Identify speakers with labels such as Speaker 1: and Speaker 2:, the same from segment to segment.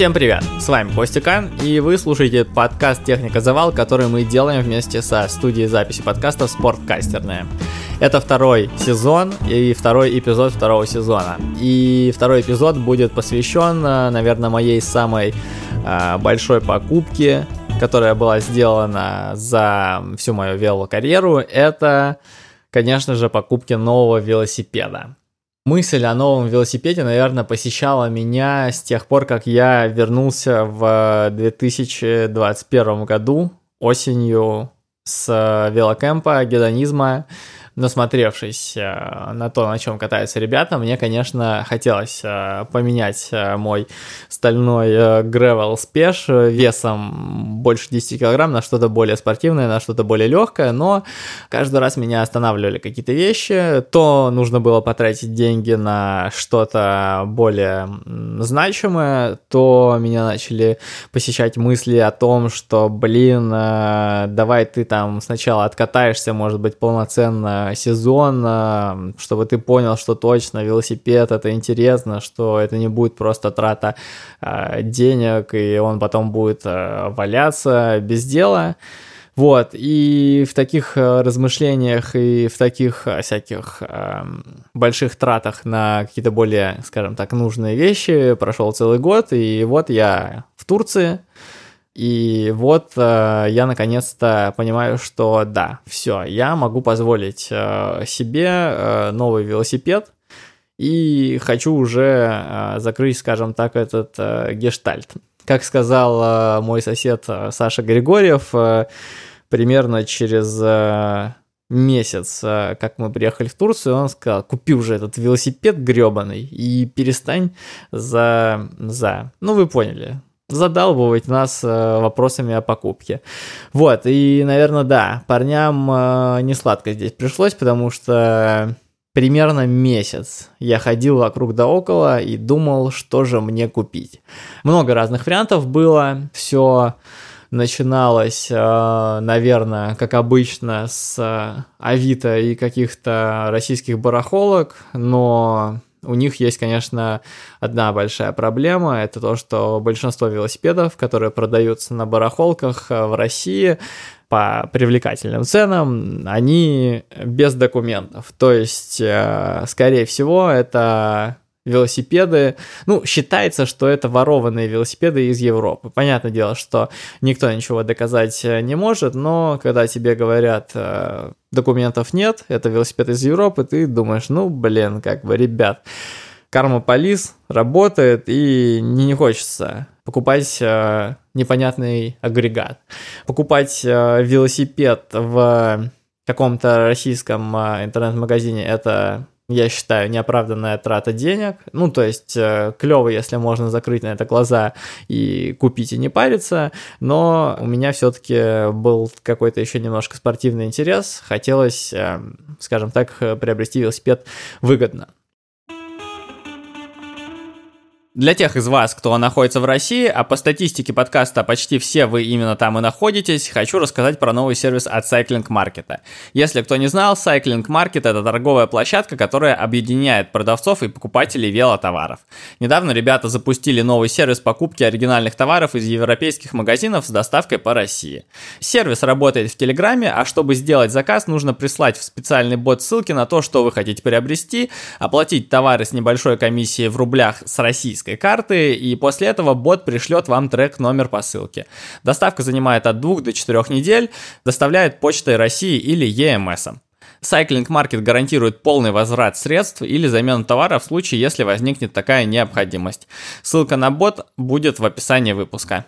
Speaker 1: Всем привет! С вами Костя и вы слушаете подкаст «Техника Завал», который мы делаем вместе со студией записи подкастов «Спорткастерная». Это второй сезон и второй эпизод второго сезона. И второй эпизод будет посвящен, наверное, моей самой э, большой покупке, которая была сделана за всю мою велокарьеру. Это, конечно же, покупки нового велосипеда. Мысль о новом велосипеде, наверное, посещала меня с тех пор, как я вернулся в 2021 году осенью с велокемпа, гедонизма насмотревшись э, на то, на чем катаются ребята, мне, конечно, хотелось э, поменять э, мой стальной Gravel Spesh весом больше 10 килограмм на что-то более спортивное, на что-то более легкое, но каждый раз меня останавливали какие-то вещи, то нужно было потратить деньги на что-то более значимое, то меня начали посещать мысли о том, что, блин, давай ты там сначала откатаешься, может быть, полноценно сезон, чтобы ты понял, что точно велосипед это интересно, что это не будет просто трата э, денег, и он потом будет э, валяться без дела. Вот, и в таких э, размышлениях и в таких всяких э, больших тратах на какие-то более, скажем так, нужные вещи прошел целый год, и вот я в Турции, и вот э, я наконец-то понимаю, что да, все, я могу позволить э, себе э, новый велосипед и хочу уже э, закрыть, скажем так, этот э, гештальт. Как сказал э, мой сосед э, Саша Григорьев, э, примерно через э, месяц, э, как мы приехали в Турцию, он сказал, купи уже этот велосипед гребаный и перестань за... за... Ну, вы поняли, задалбывать нас э, вопросами о покупке. Вот, и, наверное, да, парням э, не сладко здесь пришлось, потому что примерно месяц я ходил вокруг да около и думал, что же мне купить. Много разных вариантов было, все начиналось, э, наверное, как обычно, с Авито и каких-то российских барахолок, но у них есть, конечно, одна большая проблема. Это то, что большинство велосипедов, которые продаются на барахолках э, в России, по привлекательным ценам, они без документов. То есть, э, скорее всего, это велосипеды. Ну, считается, что это ворованные велосипеды из Европы. Понятное дело, что никто ничего доказать э, не может, но когда тебе говорят, э, документов нет, это велосипед из Европы, ты думаешь, ну, блин, как бы, ребят, Карма Полис работает, и не хочется покупать э, непонятный агрегат. Покупать э, велосипед в каком-то российском э, интернет-магазине это я считаю, неоправданная трата денег. Ну, то есть, э, клево, если можно закрыть на это глаза и купить и не париться, но у меня все-таки был какой-то еще немножко спортивный интерес. Хотелось, э, скажем так, приобрести велосипед выгодно. Для тех из вас, кто находится в России, а по статистике подкаста почти все вы именно там и находитесь, хочу рассказать про новый сервис от Cycling Market. Если кто не знал, Cycling Market это торговая площадка, которая объединяет продавцов и покупателей велотоваров. Недавно ребята запустили новый сервис покупки оригинальных товаров из европейских магазинов с доставкой по России. Сервис работает в Телеграме, а чтобы сделать заказ, нужно прислать в специальный бот ссылки на то, что вы хотите приобрести, оплатить товары с небольшой комиссией в рублях с российской российской карты, и после этого бот пришлет вам трек номер по ссылке. Доставка занимает от 2 до 4 недель, доставляет почтой России или EMS. Cycling Market гарантирует полный возврат средств или замену товара в случае, если возникнет такая необходимость. Ссылка на бот будет в описании выпуска.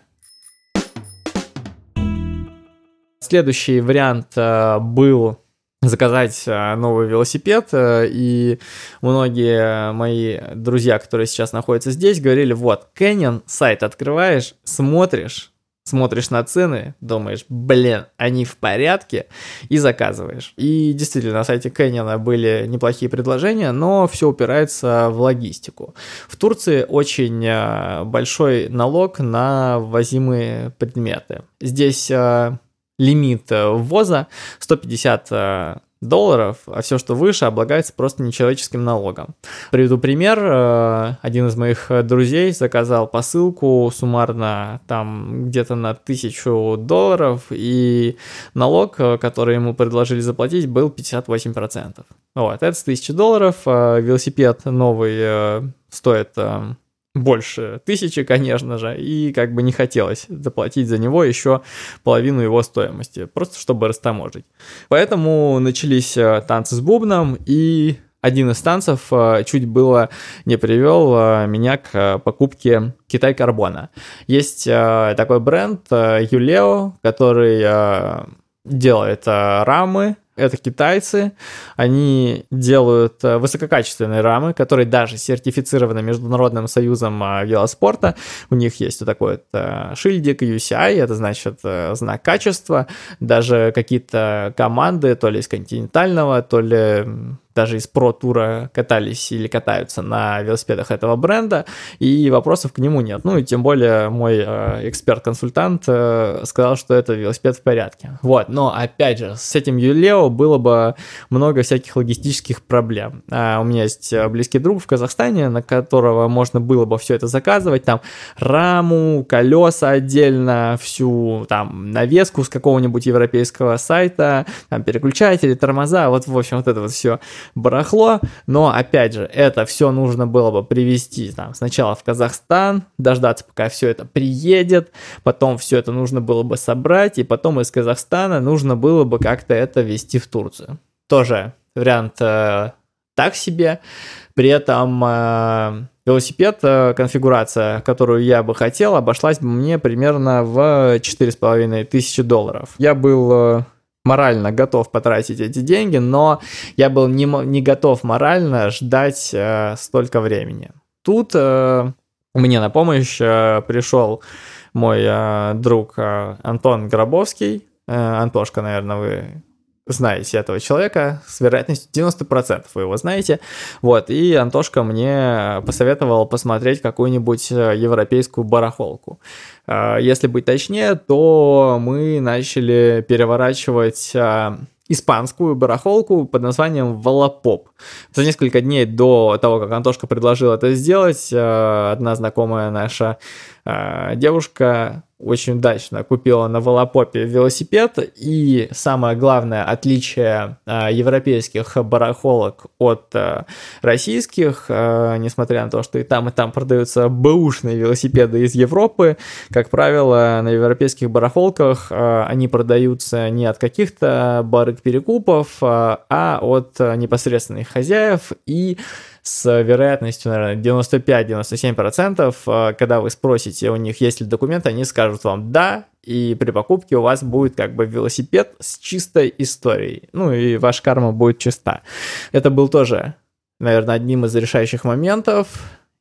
Speaker 1: Следующий вариант э, был заказать э, новый велосипед, э, и многие мои друзья, которые сейчас находятся здесь, говорили, вот, Canyon сайт открываешь, смотришь, смотришь на цены, думаешь, блин, они в порядке, и заказываешь. И действительно, на сайте Canyon были неплохие предложения, но все упирается в логистику. В Турции очень э, большой налог на ввозимые предметы. Здесь лимит э, ввоза 150 э, долларов, а все, что выше, облагается просто нечеловеческим налогом. Приведу пример. Э, один из моих друзей заказал посылку суммарно там где-то на тысячу долларов, и налог, который ему предложили заплатить, был 58%. Вот, это с 1000 долларов. Велосипед новый стоит больше тысячи, конечно же, и как бы не хотелось заплатить за него еще половину его стоимости, просто чтобы растаможить. Поэтому начались э, танцы с бубном, и один из танцев э, чуть было не привел э, меня к покупке Китай Карбона. Есть такой бренд Юлео, который делает рамы это китайцы, они делают э, высококачественные рамы, которые даже сертифицированы Международным союзом э, велоспорта. У них есть вот такой вот э, шильдик UCI, это значит знак качества. Даже какие-то команды, то ли из континентального, то ли даже из про-тура катались или катаются на велосипедах этого бренда, и вопросов к нему нет. Ну и тем более мой э, эксперт-консультант э, сказал, что это велосипед в порядке. Вот, но опять же, с этим Юлео было бы много всяких логистических проблем. А у меня есть э, близкий друг в Казахстане, на которого можно было бы все это заказывать, там раму, колеса отдельно, всю там навеску с какого-нибудь европейского сайта, там переключатели, тормоза, вот в общем вот это вот все барахло, но опять же, это все нужно было бы привезти там сначала в Казахстан, дождаться, пока все это приедет, потом все это нужно было бы собрать, и потом из Казахстана нужно было бы как-то это везти в Турцию. Тоже вариант э, так себе, при этом э, велосипед, э, конфигурация, которую я бы хотел, обошлась бы мне примерно в 4,5 тысячи долларов. Я был э, морально готов потратить эти деньги, но я был не, не готов морально ждать э, столько времени. Тут э, мне на помощь э, пришел мой э, друг э, Антон Гробовский. Э, Антошка, наверное, вы знаете этого человека, с вероятностью 90% вы его знаете. Вот, и Антошка мне посоветовал посмотреть какую-нибудь э, европейскую барахолку. Э, если быть точнее, то мы начали переворачивать э, испанскую барахолку под названием Валапоп. За несколько дней до того, как Антошка предложил это сделать, одна знакомая наша девушка очень удачно купила на Волопопе велосипед. И самое главное отличие э, европейских барахолок от э, российских, э, несмотря на то, что и там, и там продаются бэушные велосипеды из Европы, как правило, на европейских барахолках они продаются не от каких-то барыг-перекупов, а от непосредственных хозяев и с вероятностью, наверное, 95-97%, э, когда вы спросите у них, есть ли документы, они скажут вам «да», и при покупке у вас будет как бы велосипед с чистой историей. Ну и ваша карма будет чиста. Это был тоже, наверное, одним из решающих моментов.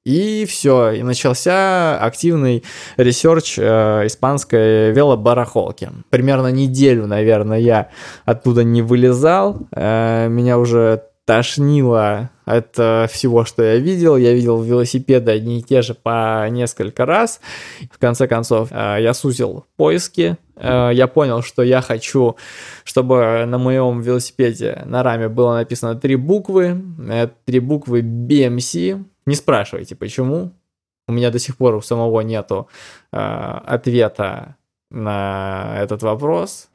Speaker 1: И все, и начался активный research э, испанской велобарахолки. Примерно неделю, наверное, я оттуда не вылезал. Э, меня уже тошнило от э, всего, что я видел. Я видел велосипеды одни и те же по несколько раз. В конце концов, э, я сузил поиски. Э, я понял, что я хочу, чтобы на моем велосипеде на раме было написано три буквы. Это три буквы BMC. Не спрашивайте, почему. У меня до сих пор у самого нету ответа на этот вопрос.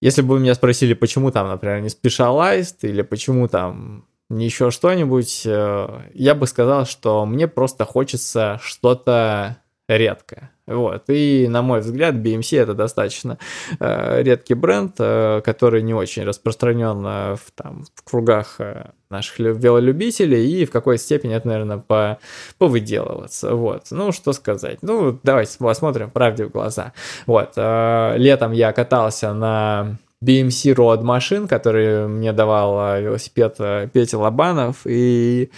Speaker 1: Если бы меня спросили, почему там, например, не Specialized или почему там еще что-нибудь, э, я бы сказал, что мне просто хочется что-то редкое. Вот. И, на мой взгляд, BMC это достаточно э, редкий бренд, э, который не очень распространен э, в, там, в кругах э, наших велолюбителей, и в какой степени это, наверное, по, повыделываться. Вот. Ну, что сказать. Ну, давайте посмотрим правде в глаза. Вот. Э, летом я катался на BMC Road машин, который мне давал э, велосипед э, Петя Лобанов, и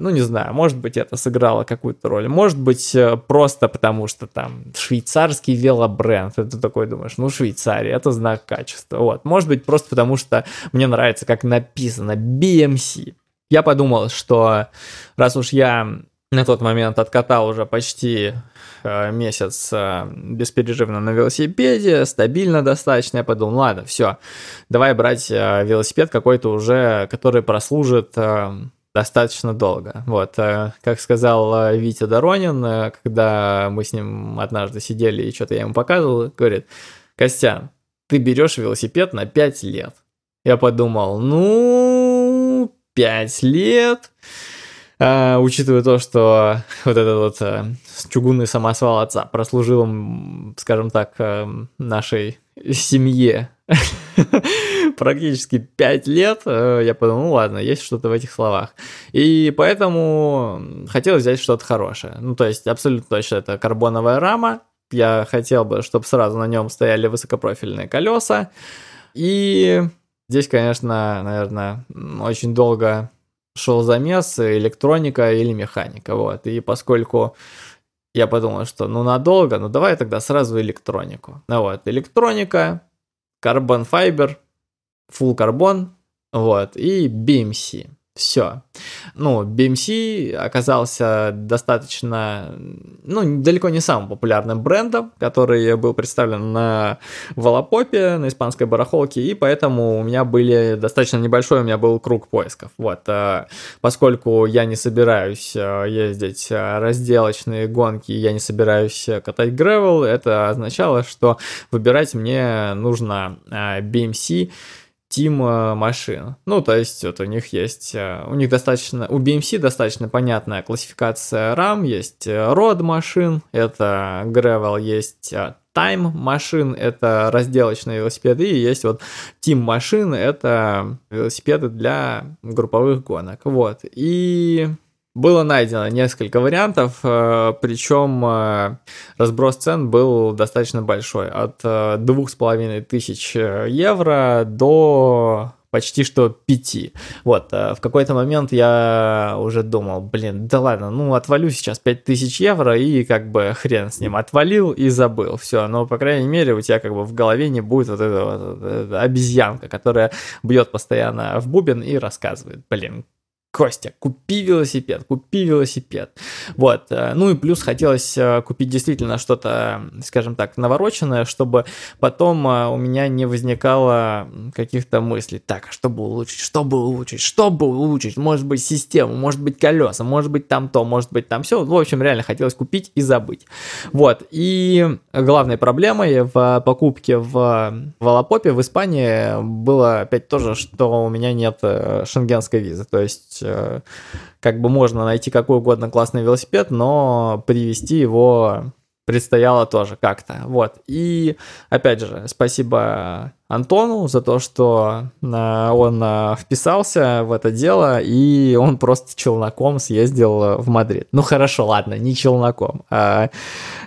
Speaker 1: ну, не знаю, может быть, это сыграло какую-то роль. Может быть, э, просто потому что там швейцарский велобренд. И ты такой думаешь, ну, Швейцария, это знак качества. Вот. Может быть, просто потому что мне нравится, как написано BMC. Я подумал, что раз уж я на тот момент откатал уже почти месяц э, бесперерывно на велосипеде, стабильно достаточно. Я подумал, ладно, все, давай брать э, велосипед какой-то уже, который прослужит э, достаточно долго. Вот, э, как сказал э, Витя Доронин, э, когда мы с ним однажды сидели и что-то я ему показывал, говорит, Костян, ты берешь велосипед на 5 лет. Я подумал, ну, 5 лет а, учитывая то, что вот этот вот а, чугунный самосвал отца прослужил, скажем так, а, нашей семье практически 5 лет, я подумал, ну ладно, есть что-то в этих словах. И поэтому хотел взять что-то хорошее. Ну, то есть, абсолютно точно это карбоновая рама. Я хотел бы, чтобы сразу на нем стояли высокопрофильные колеса. И здесь, конечно, наверное, очень долго шел замес, электроника или механика, вот. И поскольку я подумал, что ну надолго, ну давай тогда сразу электронику. Ну вот, электроника, карбон файбер, full карбон, вот, и BMC. Все. Ну, BMC оказался достаточно, ну, далеко не самым популярным брендом, который был представлен на Волопопе, на испанской барахолке, и поэтому у меня были достаточно небольшой, у меня был круг поисков. Вот, э, поскольку я не собираюсь э, ездить э, разделочные гонки, я не собираюсь катать гревел, это означало, что выбирать мне нужно BMC Э, машин. Ну, то есть вот у них есть, э, у них достаточно, у BMC достаточно понятная классификация RAM, есть род э, машин, это Gravel, есть Time машин, это разделочные велосипеды, и есть вот Team машин, это велосипеды для групповых гонок. Вот, и было найдено несколько вариантов, э, причем э, разброс цен был достаточно большой, от э, двух с половиной тысяч евро до почти что пяти. Вот, в какой-то момент я уже думал, блин, да ладно, ну отвалю сейчас пять тысяч евро и как бы хрен с ним, отвалил и забыл, все, но по крайней мере у тебя как бы в голове не будет вот эта вот обезьянка, которая бьет постоянно в бубен и рассказывает, блин, Костя, купи велосипед, купи велосипед. Вот. Э, ну и плюс хотелось э, купить действительно что-то, скажем так, навороченное, чтобы потом э, у меня не возникало каких-то мыслей. Так, а что бы улучшить, что бы улучшить, что бы улучшить? Может быть систему, может быть колеса, может быть там то, может быть там все. В общем, реально хотелось купить и забыть. Вот. И главной проблемой в покупке в Волопопе в Испании было опять тоже, что у меня нет шенгенской визы. То есть Э, как бы можно найти какой угодно классный велосипед, но привести его предстояло тоже как-то. Вот. И опять же, спасибо Антону за то, что э, он э, вписался в это дело, и он просто челноком съездил в Мадрид. Ну хорошо, ладно, не челноком. А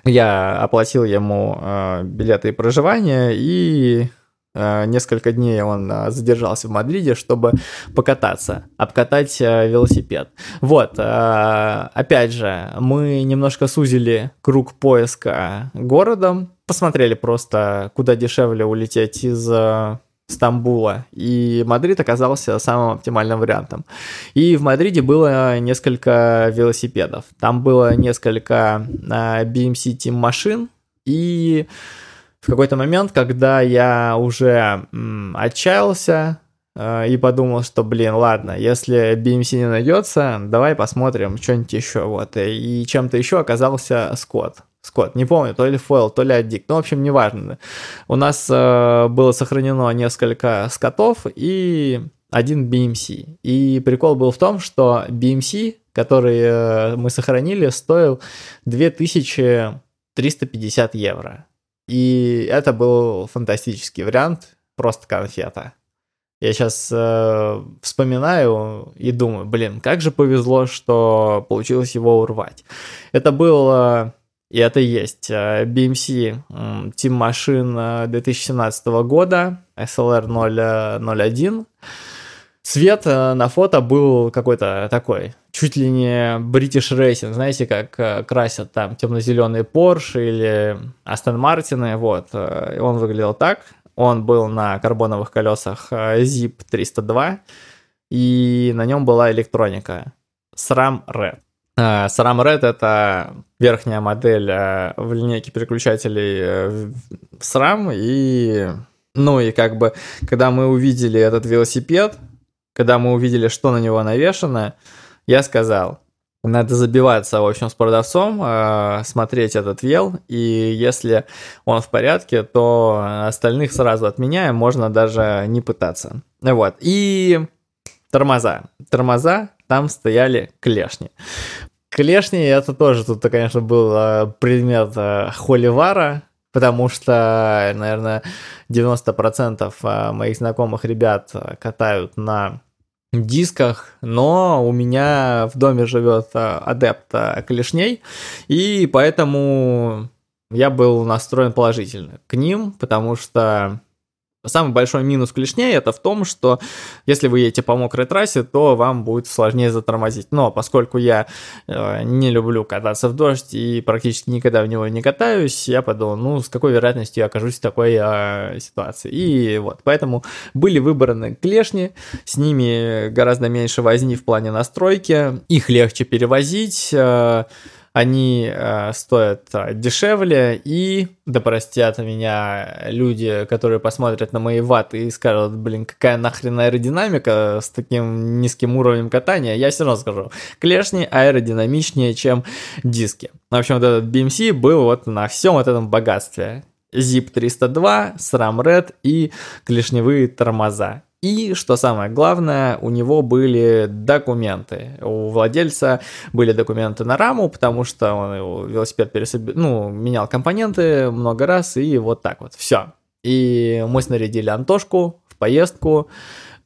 Speaker 1: я оплатил ему билеты и проживание, и несколько дней он э, задержался в Мадриде, чтобы покататься, обкатать э, велосипед. Вот, опять же, мы немножко сузили круг поиска городом, посмотрели просто, куда дешевле улететь из Стамбула, и Мадрид оказался самым оптимальным вариантом. И в Мадриде было несколько велосипедов. Там было несколько BMC Team машин, и в какой-то момент, когда я уже м, отчаялся э, и подумал, что, блин, ладно, если BMC не найдется, давай посмотрим что-нибудь еще. Вот. И чем-то еще оказался Скотт. Скотт, не помню, то ли фойл, то ли аддикт, ну, в общем, неважно. У нас э, было сохранено несколько скотов и один BMC. И прикол был в том, что BMC, который э, мы сохранили, стоил 2350 евро. И это был фантастический вариант, просто конфета. Я сейчас э, вспоминаю и думаю, блин, как же повезло, что получилось его урвать. Это был, э, и это есть, э, BMC э, Team Machine 2017 года, SLR 001. Цвет э, на фото был какой-то такой, чуть ли не British Racing, знаете, как э, красят там темно-зеленые Porsche или Aston Martin, вот, э, он выглядел так, он был на карбоновых колесах Zip 302, и на нем была электроника. SRAM Red. SRAM Red это верхняя модель в линейке переключателей SRAM, и ну и как бы, когда мы увидели этот велосипед, когда мы увидели, что на него навешано, я сказал, надо забиваться, в общем, с продавцом, э, смотреть этот вел, и если он в порядке, то остальных сразу отменяем, можно даже не пытаться. Вот, и тормоза. Тормоза, там стояли клешни. Клешни, это тоже тут, конечно, был э, предмет э, холивара, потому что, наверное, 90% моих знакомых ребят катают на дисках, но у меня в доме живет э, адепт э, клешней, и поэтому я был настроен положительно к ним, потому что Самый большой минус клешней это в том, что если вы едете по мокрой трассе, то вам будет сложнее затормозить. Но поскольку я э, не люблю кататься в дождь и практически никогда в него не катаюсь, я подумал, ну, с какой вероятностью я окажусь в такой э, ситуации. И вот, поэтому были выбраны клешни, с ними гораздо меньше возни в плане настройки, их легче перевозить, э, они э, стоят э, дешевле, и, да простят меня люди, которые посмотрят на мои ваты и скажут, блин, какая нахрен аэродинамика с таким низким уровнем катания, я все равно скажу, клешни аэродинамичнее, чем диски. В общем, вот этот BMC был вот на всем вот этом богатстве. Zip 302, SRAM Red и клешневые тормоза. И, что самое главное, у него были документы. У владельца были документы на раму, потому что он велосипед пересоб... ну, менял компоненты много раз, и вот так вот. Все. И мы снарядили Антошку в поездку.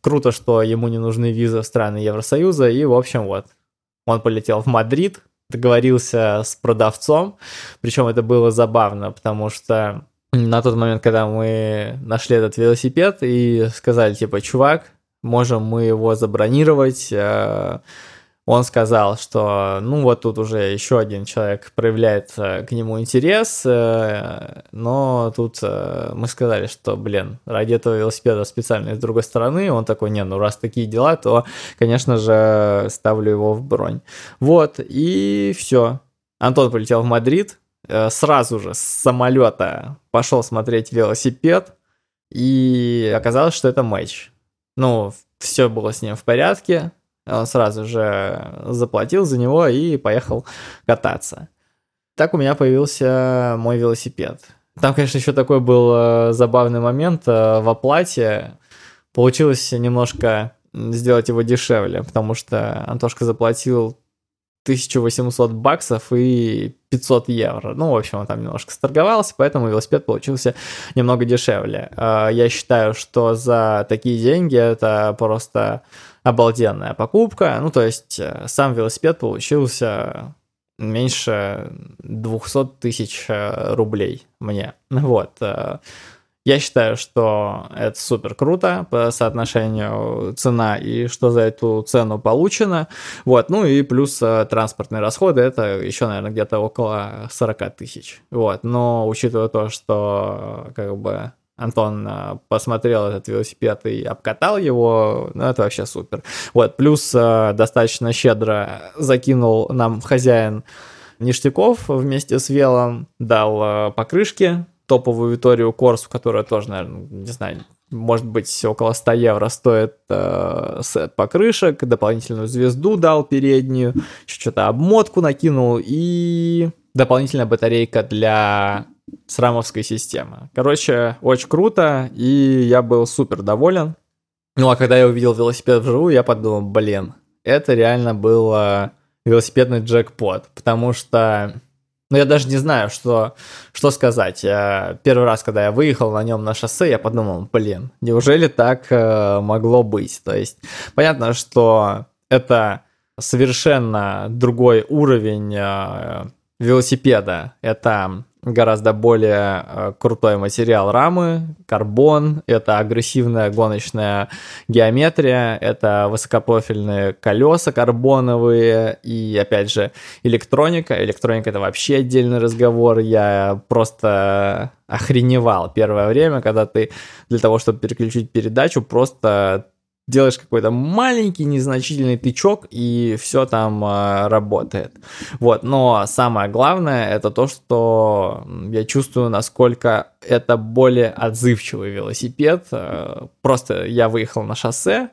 Speaker 1: Круто, что ему не нужны визы в страны Евросоюза. И, в общем, вот. Он полетел в Мадрид, договорился с продавцом. Причем это было забавно, потому что на тот момент, когда мы нашли этот велосипед и сказали, типа, чувак, можем мы его забронировать, э, он сказал, что ну вот тут уже еще один человек проявляет э, к нему интерес, э, но тут мы сказали, что, блин, ради этого велосипеда специально с другой стороны, он такой, не, ну раз такие дела, то, конечно же, ставлю его в бронь. Вот, и все. Антон полетел в Мадрид, сразу же с самолета пошел смотреть велосипед, и оказалось, что это матч. Ну, все было с ним в порядке, он сразу же заплатил за него и поехал кататься. Так у меня появился мой велосипед. Там, конечно, еще такой был э, забавный момент э, в оплате. Получилось немножко сделать его дешевле, потому что Антошка заплатил 1800 баксов и 500 евро. Ну, в общем, он там немножко сторговался, поэтому велосипед получился немного дешевле. А, я считаю, что за такие деньги это просто обалденная покупка. Ну, то есть э, сам велосипед получился меньше 200 тысяч э, рублей мне. Вот. Э, я считаю, что это супер круто по соотношению цена и что за эту цену получено. Вот, ну и плюс э, транспортные расходы, это еще, наверное, где-то около 40 тысяч. Вот, но учитывая то, что как бы Антон э, посмотрел этот велосипед и обкатал его, ну, это вообще супер. Вот, плюс э, достаточно щедро закинул нам хозяин ништяков вместе с велом, дал покрышки топовую Виторию Корсу, которая тоже, наверное, не знаю, может быть, около 100 евро стоит э, сет покрышек, дополнительную звезду дал переднюю, что-то обмотку накинул и дополнительная батарейка для срамовской системы. Короче, очень круто, и я был супер доволен. Ну а когда я увидел велосипед вживую, я подумал, блин, это реально был велосипедный джекпот, потому что ну, я даже не знаю, что, что сказать. Первый раз, когда я выехал на нем на шоссе, я подумал, блин, неужели так э, могло быть? То есть, понятно, что это совершенно другой уровень э, велосипеда. Это гораздо более э, крутой материал рамы, карбон, это агрессивная гоночная геометрия, это высокопрофильные колеса карбоновые и, опять же, электроника. Электроника — это вообще отдельный разговор. Я просто охреневал первое время, когда ты для того, чтобы переключить передачу, просто делаешь какой-то маленький незначительный тычок, и все там э, работает. Вот, но самое главное это то, что я чувствую, насколько это более отзывчивый велосипед. Э, просто я выехал на шоссе,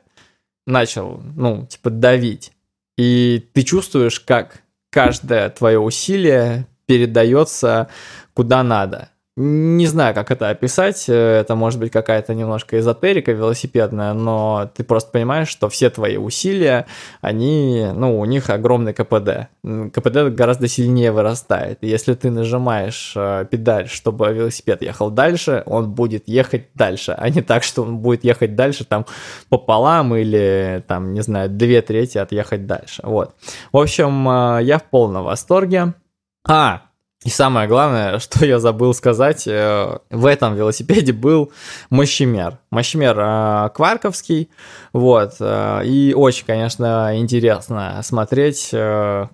Speaker 1: начал, ну, типа, давить, и ты чувствуешь, как каждое твое усилие передается куда надо. Не знаю, как это описать, это может быть какая-то немножко эзотерика велосипедная, но ты просто понимаешь, что все твои усилия, они, ну, у них огромный КПД. КПД гораздо сильнее вырастает. Если ты нажимаешь э, педаль, чтобы велосипед ехал дальше, он будет ехать дальше, а не так, что он будет ехать дальше там пополам или там, не знаю, две трети отъехать дальше. Вот. В общем, э, я в полном восторге. А, и самое главное, что я забыл сказать, э, в этом велосипеде был мощемер. Мощемер э, кварковский, вот, э, и очень, конечно, интересно смотреть,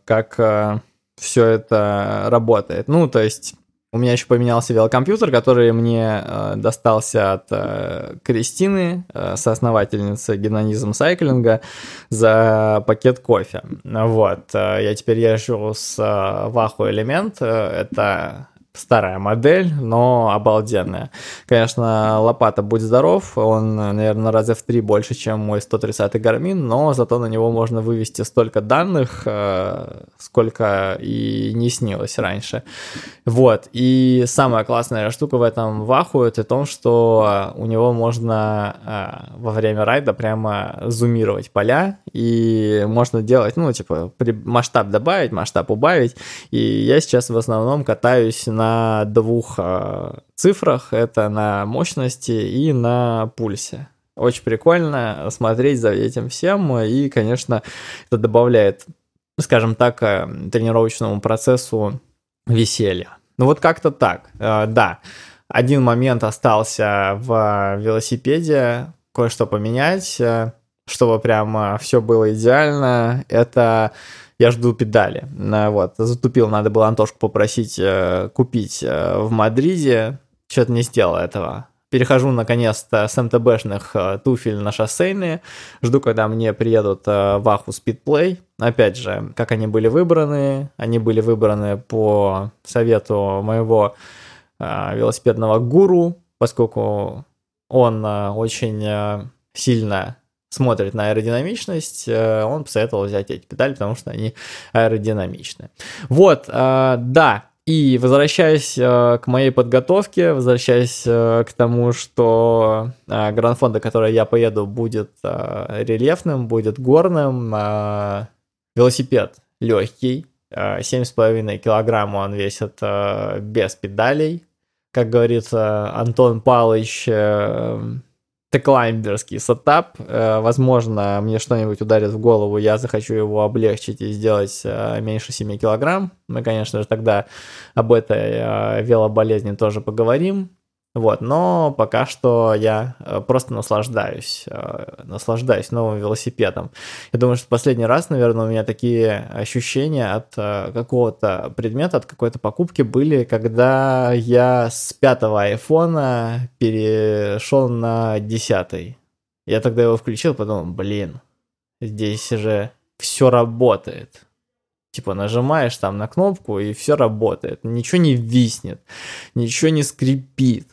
Speaker 1: как все это работает. Ну, то есть у меня еще поменялся велокомпьютер, который мне э, достался от э, Кристины, э, соосновательницы гедонизм сайклинга, за пакет кофе. Вот. Э, я теперь езжу с э, Wahoo Element. Э, это старая модель, но обалденная. Конечно, лопата «Будь здоров», он, наверное, раза в три больше, чем мой 130-й Garmin, но зато на него можно вывести столько данных, э, сколько и не снилось раньше. Вот, и самая классная штука в этом Ваху, это то, что у него можно э, во время райда прямо зумировать поля, и можно делать, ну, типа, масштаб добавить, масштаб убавить, и я сейчас в основном катаюсь на двух э, цифрах, это на мощности и на пульсе. Очень прикольно смотреть за этим всем, и, конечно, это добавляет, скажем так, э, тренировочному процессу веселья. Ну вот как-то так, э, да. Один момент остался в велосипеде, кое-что поменять, чтобы прям все было идеально. Это я жду педали. Вот, затупил, надо было Антошку попросить э, купить э, в Мадриде, что-то не сделал этого. Перехожу наконец-то с МТБшных э, туфель на шоссейные. Жду, когда мне приедут в Аху Speedplay. Опять же, как они были выбраны. Они были выбраны по совету моего велосипедного гуру, поскольку он очень сильно смотрит на аэродинамичность, э, он посоветовал взять эти педали, потому что они аэродинамичны. Вот, э, да, и возвращаясь э, к моей подготовке, возвращаясь к тому, что гранд-фонд, который я поеду, будет рельефным, будет горным, велосипед легкий, 7,5 килограмм он весит без педалей. Как говорится, Антон Палыч теклаймберский сетап. Э, возможно, мне что-нибудь ударит в голову, я захочу его облегчить и сделать э, меньше 7 килограмм. Мы, конечно же, тогда об этой э, велоболезни тоже поговорим. Вот, но пока что я э, просто наслаждаюсь, э, наслаждаюсь новым велосипедом. Я думаю, что последний раз, наверное, у меня такие ощущения от э, какого-то предмета, от какой-то покупки были, когда я с пятого айфона перешел на десятый. Я тогда его включил, подумал, блин, здесь же все работает. Типа нажимаешь там на кнопку и все работает, ничего не виснет, ничего не скрипит.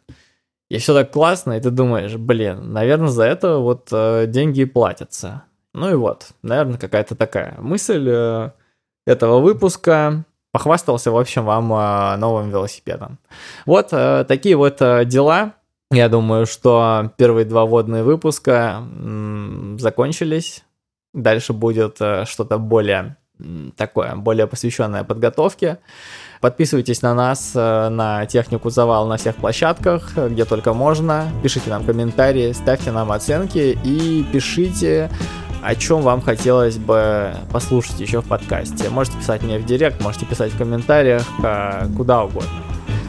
Speaker 1: И все так классно, и ты думаешь, блин, наверное, за это вот э, деньги платятся. Ну и вот, наверное, какая-то такая мысль э, этого выпуска. Похвастался, в общем, вам э, новым велосипедом. Вот э, такие вот э, дела. Я думаю, что первые два водные выпуска м- закончились. Дальше будет э, что-то более такое, более посвященное подготовке. Подписывайтесь на нас, э, на технику Завал на всех площадках, где только можно. Пишите нам комментарии, ставьте нам оценки и пишите о чем вам хотелось бы послушать еще в подкасте. Можете писать мне в директ, можете писать в комментариях, э, куда угодно.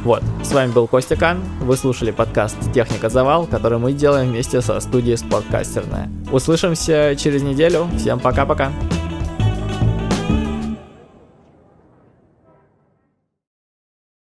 Speaker 1: Вот, с вами был Костя Кан, вы слушали подкаст «Техника Завал», который мы делаем вместе со студией «Спорткастерная». Услышимся через неделю, всем пока-пока!